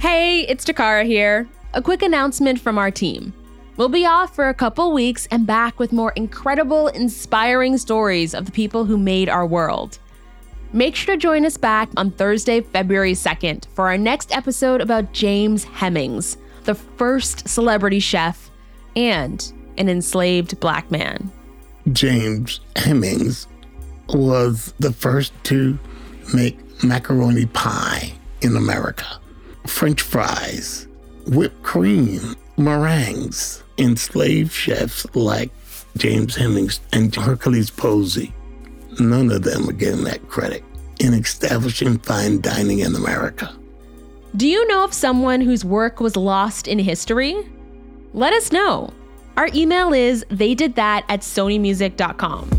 Hey, it's Takara here. A quick announcement from our team. We'll be off for a couple weeks and back with more incredible, inspiring stories of the people who made our world. Make sure to join us back on Thursday, February 2nd for our next episode about James Hemings, the first celebrity chef and an enslaved black man. James Hemings was the first to make macaroni pie in America, French fries, whipped cream, meringues. Enslaved chefs like James Hemings and Hercules Posey, none of them are getting that credit in establishing fine dining in America. Do you know of someone whose work was lost in history? Let us know. Our email is theydidthat at sonymusic.com.